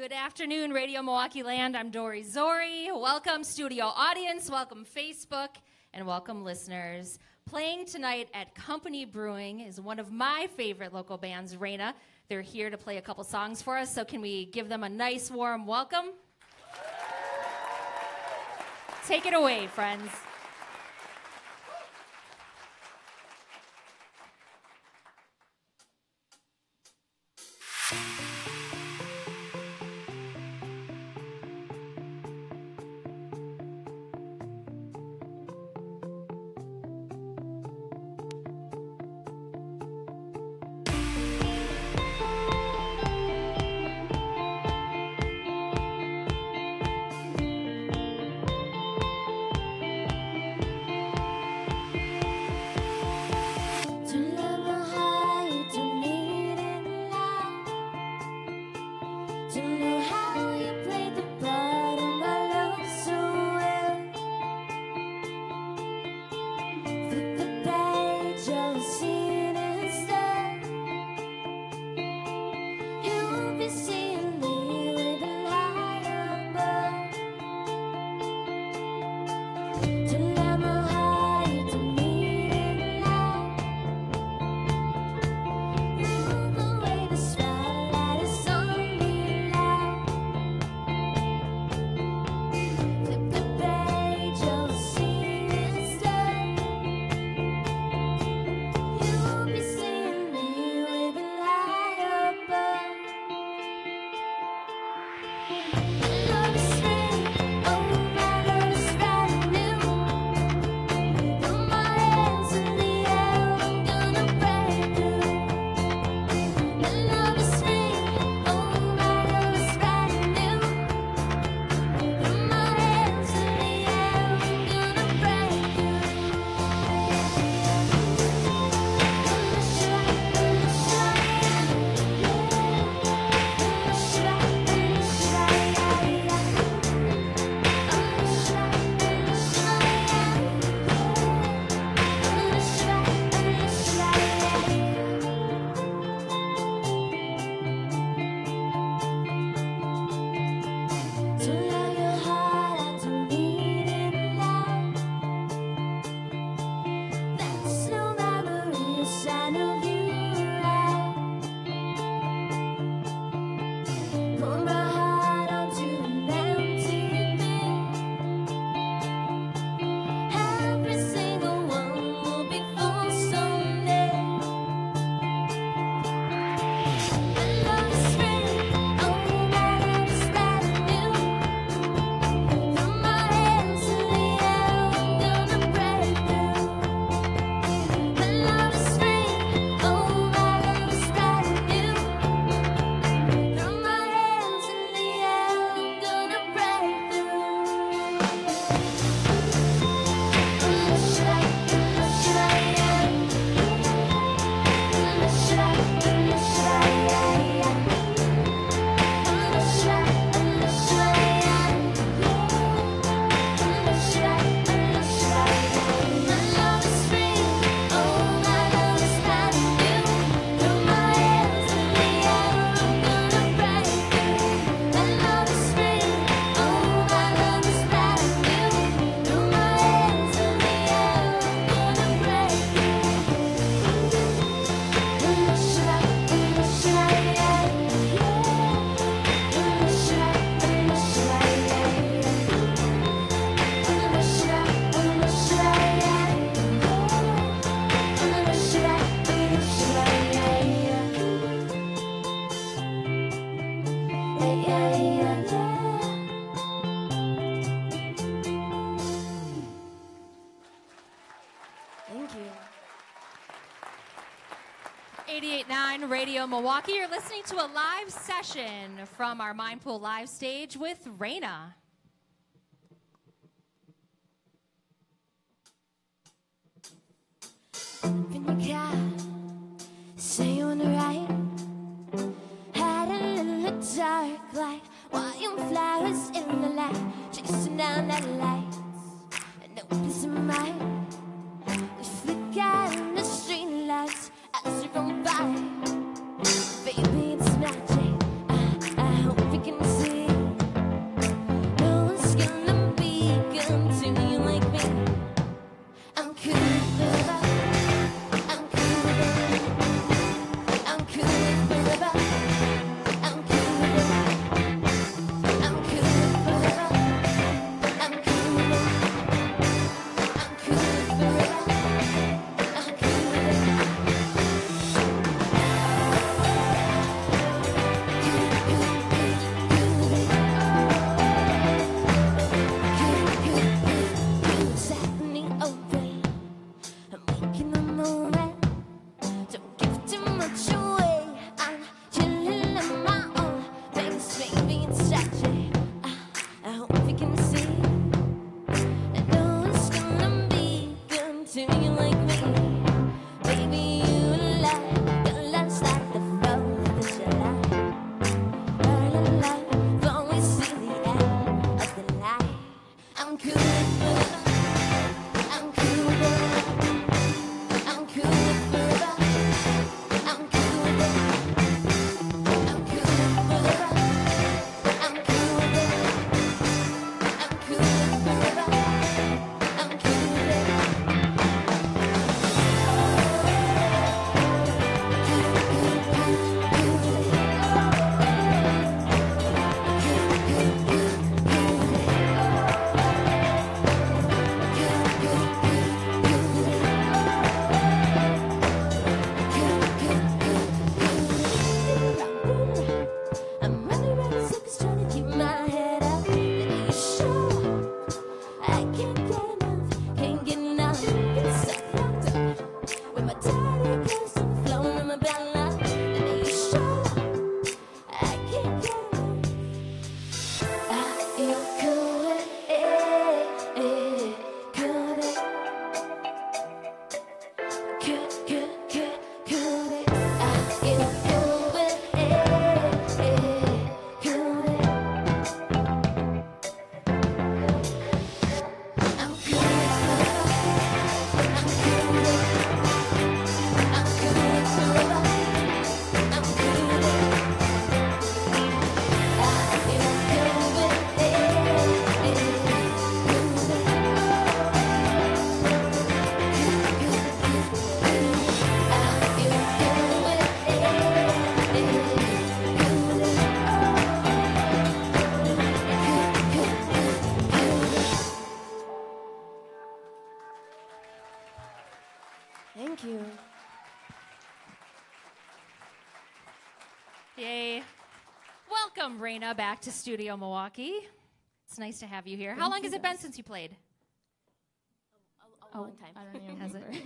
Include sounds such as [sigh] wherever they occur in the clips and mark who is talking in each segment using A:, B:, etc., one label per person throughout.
A: Good afternoon, Radio Milwaukee Land. I'm Dori Zori. Welcome, studio audience. Welcome, Facebook. And welcome, listeners. Playing tonight at Company Brewing is one of my favorite local bands, Reyna. They're here to play a couple songs for us, so can we give them a nice, warm welcome? Take it away, friends. Radio Milwaukee. You're listening to a live session from our Mindpool live stage with Reyna. In say you wanna a little dark in the light, chasing down that lights, and no peace of mind.
B: Welcome, back to Studio Milwaukee. It's nice to have you here. How long has it been since you played?
C: A, a long time.
D: I don't even [laughs]
B: Has
D: remember.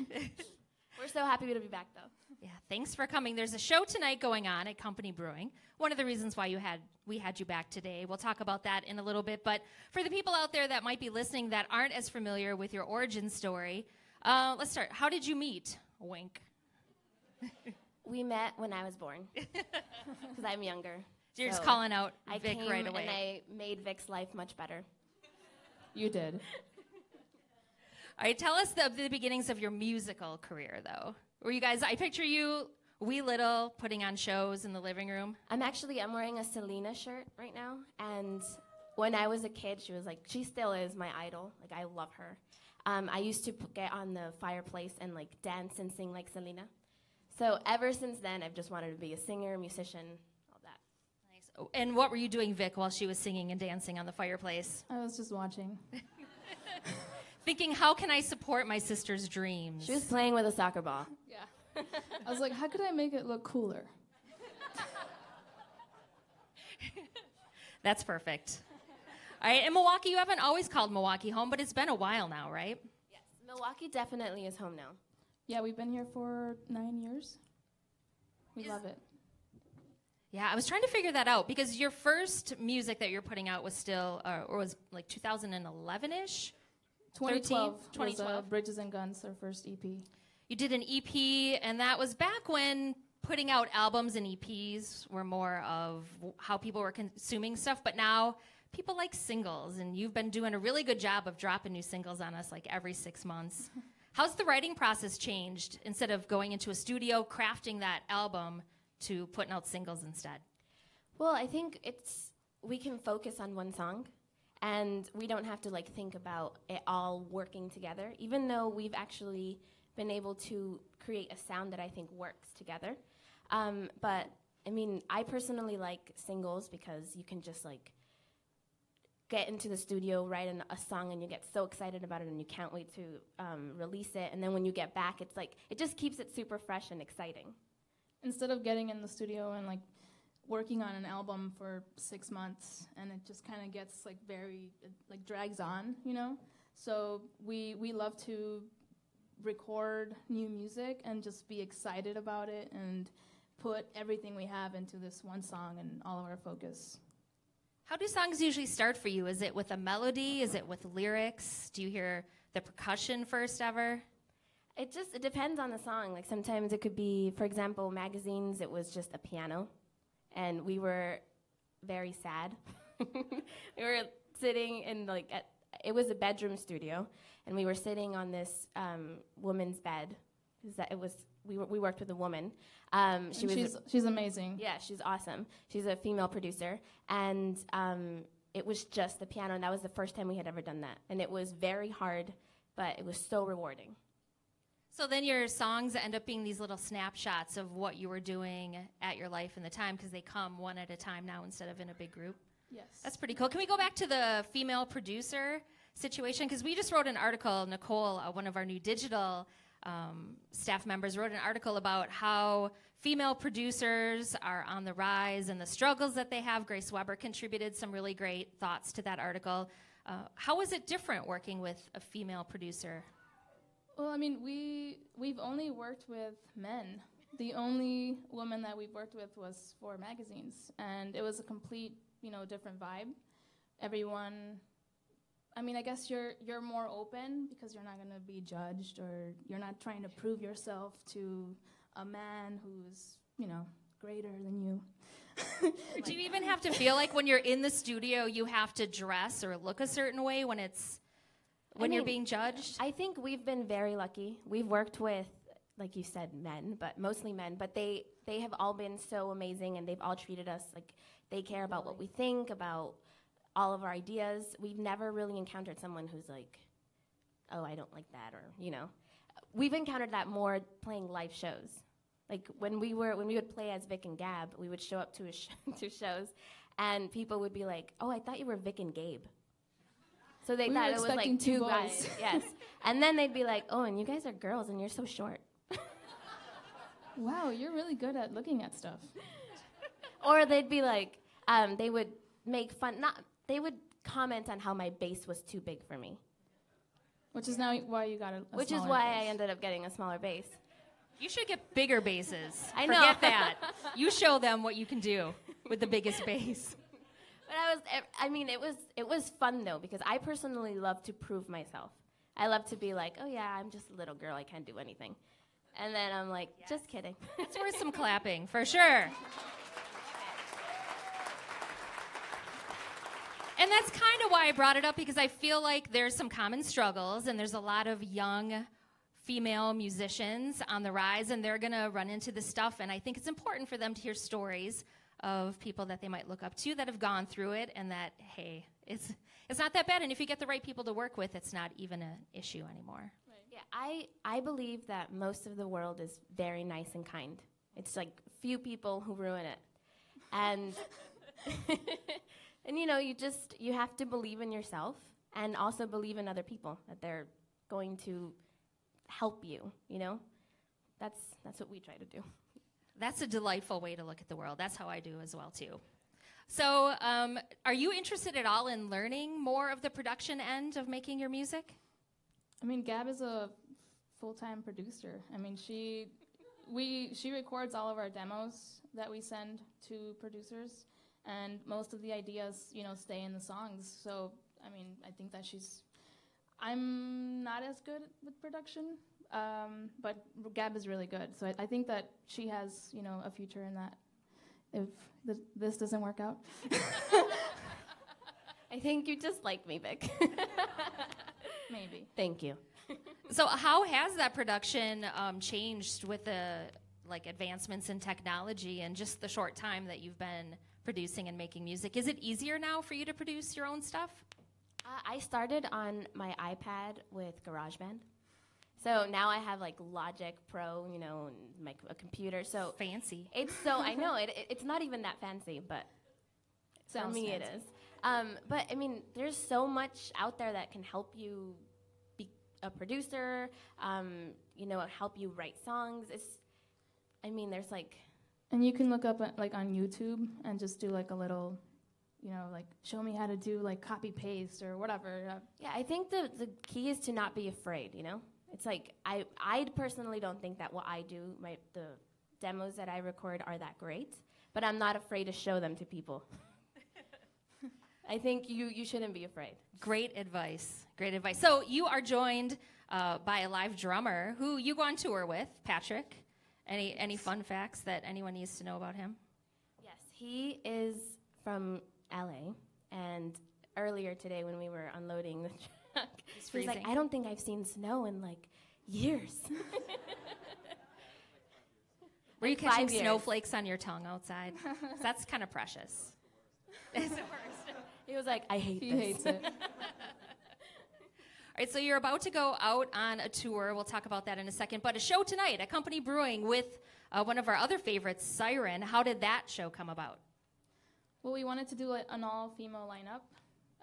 D: [laughs]
C: We're so happy to be back, though.
B: Yeah, thanks for coming. There's a show tonight going on at Company Brewing. One of the reasons why you had we had you back today. We'll talk about that in a little bit. But for the people out there that might be listening that aren't as familiar with your origin story, uh, let's start. How did you meet? Wink.
C: We met when I was born [laughs] because I'm younger.
B: So you're just calling out
C: I
B: Vic
C: came
B: right away.
C: and I made Vic's life much better.
D: You did. [laughs]
B: All right, tell us the, the beginnings of your musical career, though. Were you guys? I picture you, wee little, putting on shows in the living room.
C: I'm actually I'm wearing a Selena shirt right now, and when I was a kid, she was like she still is my idol. Like I love her. Um, I used to p- get on the fireplace and like dance and sing like Selena. So ever since then, I've just wanted to be a singer, musician, all that.
B: Nice. Oh, And what were you doing, Vic, while she was singing and dancing on the fireplace?
D: I was just watching. [laughs]
B: Thinking, how can I support my sister's dreams?
C: She was playing with a soccer ball.
D: Yeah. I was like, how could I make it look cooler?
B: That's perfect. All right, in Milwaukee, you haven't always called Milwaukee home, but it's been a while now, right?
C: Yes, Milwaukee definitely is home now.
D: Yeah, we've been here for nine years. We
B: Is-
D: love it.
B: Yeah, I was trying to figure that out because your first music that you're putting out was still, uh, or was like 2011 ish.
D: 2012 was
B: 2012.
D: uh, Bridges and Guns, our first EP.
B: You did an EP, and that was back when putting out albums and EPs were more of w- how people were consuming stuff. But now people like singles, and you've been doing a really good job of dropping new singles on us like every six months. [laughs] How's the writing process changed instead of going into a studio, crafting that album to putting out singles instead?
C: Well, I think it's we can focus on one song and we don't have to like think about it all working together even though we've actually been able to create a sound that I think works together. Um, but I mean, I personally like singles because you can just like get into the studio, write an, a song, and you get so excited about it, and you can't wait to um, release it. And then when you get back, it's like it just keeps it super fresh and exciting.
D: Instead of getting in the studio and like working on an album for six months, and it just kind of gets like very like drags on, you know. So we we love to record new music and just be excited about it and put everything we have into this one song and all of our focus.
B: How do songs usually start for you? Is it with a melody? Is it with lyrics? Do you hear the percussion first ever?
C: It just it depends on the song. Like sometimes it could be, for example, magazines. It was just a piano, and we were very sad. [laughs] we were sitting in like at, it was a bedroom studio, and we were sitting on this um, woman's bed. 'cause That it was we were, we worked with a woman. Um, she
D: And
C: was
D: she's she's amazing.
C: yeah, she's awesome. She's a female producer, and um, it was just the piano, and that was the first time we had ever done that, and it was very hard, but it was so rewarding.
B: So then your songs end up being these little snapshots of what you were doing at your life in the time because they come one at a time now instead of in a big group.
D: Yes.
B: That's pretty cool. Can we go back to the female producer situation? Because we just wrote an article, Nicole, uh, one of our new digital um, staff members, wrote an article about how female producers are on the rise and the struggles that they have. Grace Weber contributed some really great thoughts to that article. Uh, how is it different working with a female producer?
D: Well, I mean, we we've only worked with men. The only woman that we've worked with was for magazines, and it was a complete, you know, different vibe. Everyone, I mean, I guess you're you're more open because you're not going to be judged, or you're not trying to prove yourself to a man who's, you know, greater than you.
B: Do you even have to feel like when you're in the studio, you have to dress or look a certain way when it's when you're being judged?
C: I think we've been very lucky. We've worked with, like you said, men, but mostly men. But they they have all been so amazing, and they've all treated us like they care about what we think, about all of our ideas. We've never really encountered someone who's like, "Oh, I don't like that," or you know. We've encountered that more playing live shows. Like when we were when we would play as Vic and Gab, we would show up to a sh- [laughs] to shows, and people would be like, "Oh, I thought you were Vic and Gabe." So they
D: We
C: thought
D: were
C: it was like
D: two
C: two guys. [laughs] yes. And then they'd be like, "Oh, and you guys are girls, and you're so short." [laughs]
D: Wow, you're really good at looking at stuff. [laughs]
C: or they'd be like, um, they would make fun. Not they would comment on how my bass was too big for me,
D: Which is now why you got a, a
C: which is
D: smaller
C: why I ended up getting a smaller bass.
B: You should get bigger basses.
C: I know.
B: Forget that. You show them what you can do with the biggest bass.
C: But I was, I mean, it was it was fun though because I personally love to prove myself. I love to be like, oh yeah, I'm just a little girl, I can't do anything, and then I'm like, just kidding. [laughs]
B: It's worth some clapping for sure. And that's kind of why I brought it up because I feel like there's some common struggles and there's a lot of young female musicians on the rise and they're going to run into this stuff and I think it's important for them to hear stories of people that they might look up to that have gone through it and that hey, it's it's not that bad and if you get the right people to work with, it's not even an issue anymore.
C: Yeah, I I believe that most of the world is very nice and kind. It's like few people who ruin it, and [laughs] and you know you just you have to believe in yourself and also believe in other people that they're going to help you. You know, that's that's what we try to do.
B: That's a delightful way to look at the world. That's how I do as well too. So, um, are you interested at all in learning more of the production end of making your music?
D: I mean, Gab is a full-time producer. I mean, she we she records all of our demos that we send to producers, and most of the ideas, you know, stay in the songs. So, I mean, I think that she's. I'm not as good with production, um, but Gab is really good. So I, I think that she has, you know, a future in that. If th- this doesn't work out, [laughs]
C: I think you just like me, Vic. [laughs]
D: maybe.
C: Thank you.
B: So, how has that production um, changed with the like advancements in technology and just the short time that you've been producing and making music? Is it easier now for you to produce your own stuff?
C: Uh, I started on my iPad with GarageBand. So now I have like Logic Pro, you know, and my a computer. So
B: Fancy.
C: it's so I know it, it- it's not even that fancy, but for me it
D: fancy.
C: is. Um, but I mean, there's so much out there that can help you be a producer. Um, you know, help you write songs. It's, I mean, there's like
D: And you can look up uh, like on YouTube and just do like a little, you know, like show me how to do like copy paste or whatever. Uh,
C: Yeah, I think the the key is to not be afraid. You know, it's like I I personally don't think that what I do, my the demos that I record are that great, but I'm not afraid to show them to people. [laughs] I think you you shouldn't be afraid.
B: Great advice. Great advice. So, you are joined uh, by a live drummer who you go on tour with, Patrick. Any any fun facts that anyone needs to know about him?
C: Yes, he is from LA, and earlier today when we were unloading the [laughs] truck,
B: He's
C: like, "I don't think I've seen snow in like years." [laughs]
B: Were you catching
C: years.
B: snowflakes on your tongue outside? [laughs] That's kind of precious. It's the worst. [laughs]
C: he was like, "I hate
D: he
C: this."
D: hates it.
B: All right, so you're about to go out on a tour. We'll talk about that in a second. But a show tonight at Company Brewing with uh, one of our other favorites, Siren. How did that show come about?
D: well, we wanted to do like, an all-female lineup,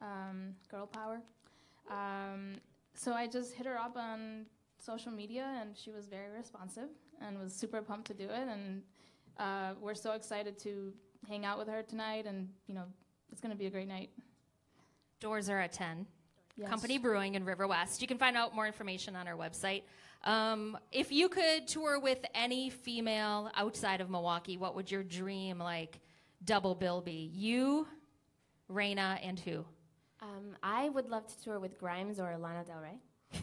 D: um, girl power. Um, so I just hit her up on social media, and she was very responsive and was super pumped to do it. And uh, we're so excited to hang out with her tonight, and you know, it's going to be a great night.
B: Doors are at 10.
D: Yes.
B: Company Brewing in River West. You can find out more information on our website. Um, if you could tour with any female outside of Milwaukee, what would your dream like double bill be? You, Reyna, and who?
C: Um, I would love to tour with Grimes or Lana Del Rey. [laughs]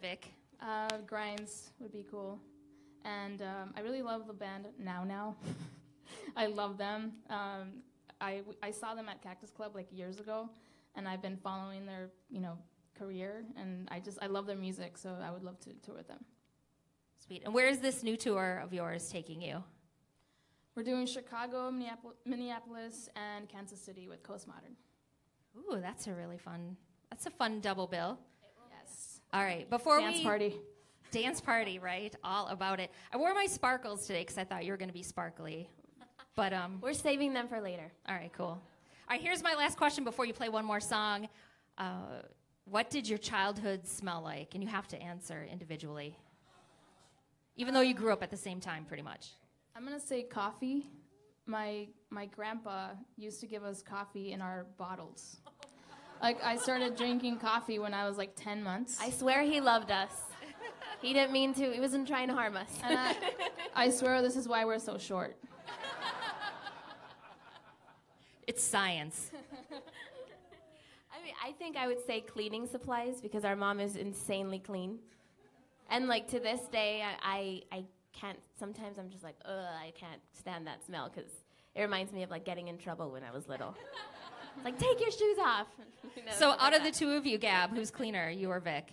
B: Vic.
D: Uh, Grinds would be cool. And um, I really love the band Now Now. [laughs] I love them. Um, I, I saw them at Cactus Club like years ago, and I've been following their you know career, and I just I love their music, so I would love to tour with them.
B: Sweet. And where is this new tour of yours taking you?
D: We're doing Chicago, Minneapolis, and Kansas City with Coast Modern.
B: Ooh, that's a really fun. That's a fun double bill.
D: Yes.
B: All right, before
D: Dance
B: we
D: party.
B: dance party, right? All about it. I wore my sparkles today because I thought you were going to be sparkly. But um,
C: We're saving them for later.
B: all right, cool. All right, here's my last question before you play one more song. Uh, what did your childhood smell like? And you have to answer individually. Even though you grew up at the same time, pretty much.
A: I'm gonna say coffee. My my grandpa used to give us coffee in our bottles. [laughs] Like I started drinking coffee when I was like 10 months.
D: I swear he loved us. He didn't mean to. He wasn't trying to harm us.
A: and I, [laughs] I swear this is why we're so short. [laughs]
B: It's science.
D: I mean, I think I would say cleaning supplies because our mom is insanely clean. And like to this day, I, I, I can't, sometimes I'm just like, ugh, I can't stand that smell because it reminds me of like getting in trouble when I was little. It's [laughs] like, take your shoes off. [laughs] You know,
B: So, out
D: like
B: of the two of you, Gab, who's cleaner, you or Vic?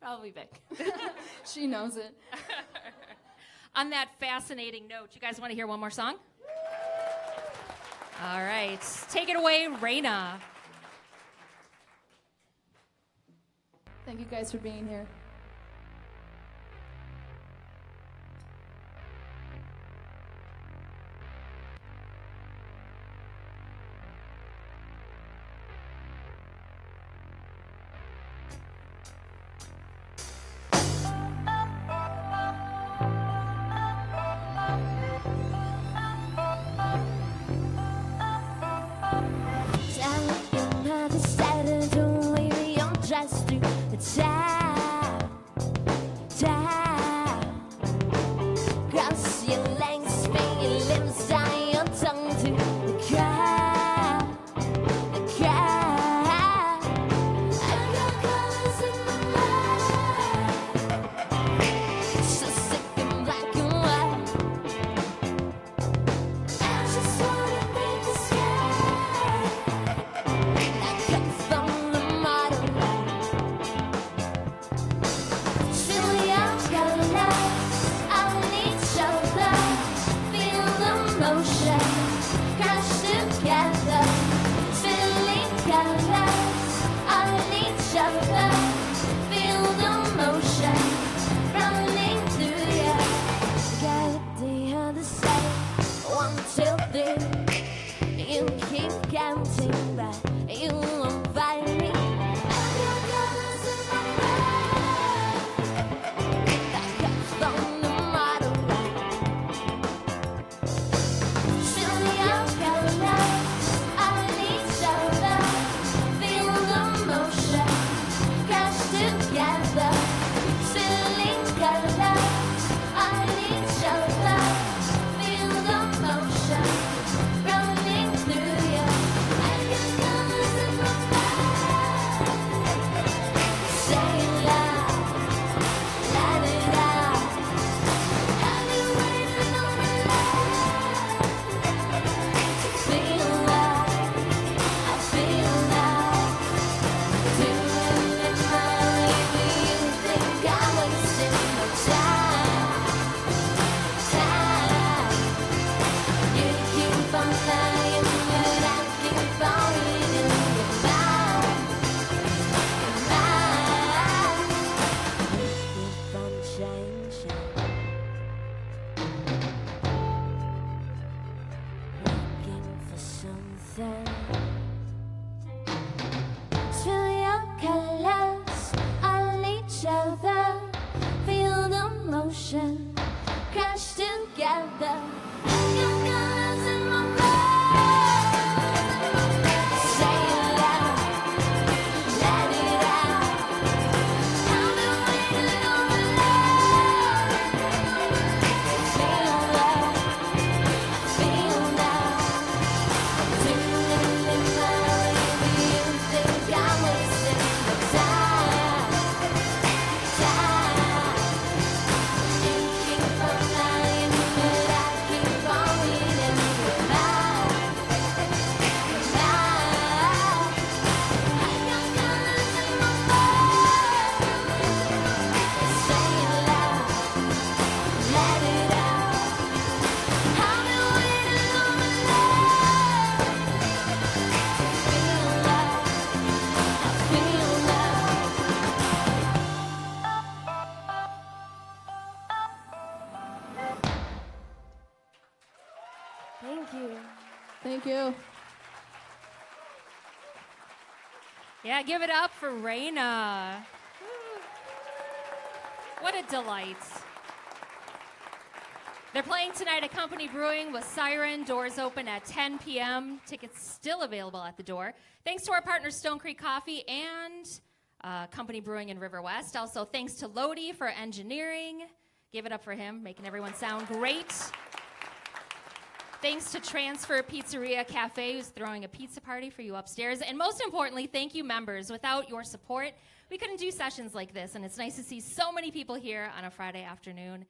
D: Probably Vic. [laughs]
A: She knows it.
B: On that fascinating note, you guys want to hear one more song? All right, take it away, Reyna.
A: Thank you guys for being here.
D: Thank you.
A: Thank you.
B: Yeah, give it up for Reyna. What a delight. They're playing tonight at Company Brewing with Siren. Doors open at 10 p.m. Tickets still available at the door. Thanks to our partner Stone Creek Coffee and uh, Company Brewing in River West. Also, thanks to Lodi for engineering. Give it up for him, making everyone sound great. Thanks to Transfer Pizzeria Cafe, who's throwing a pizza party for you upstairs. And most importantly, thank you, members. Without your support, we couldn't do sessions like this. And it's nice to see so many people here on a Friday afternoon.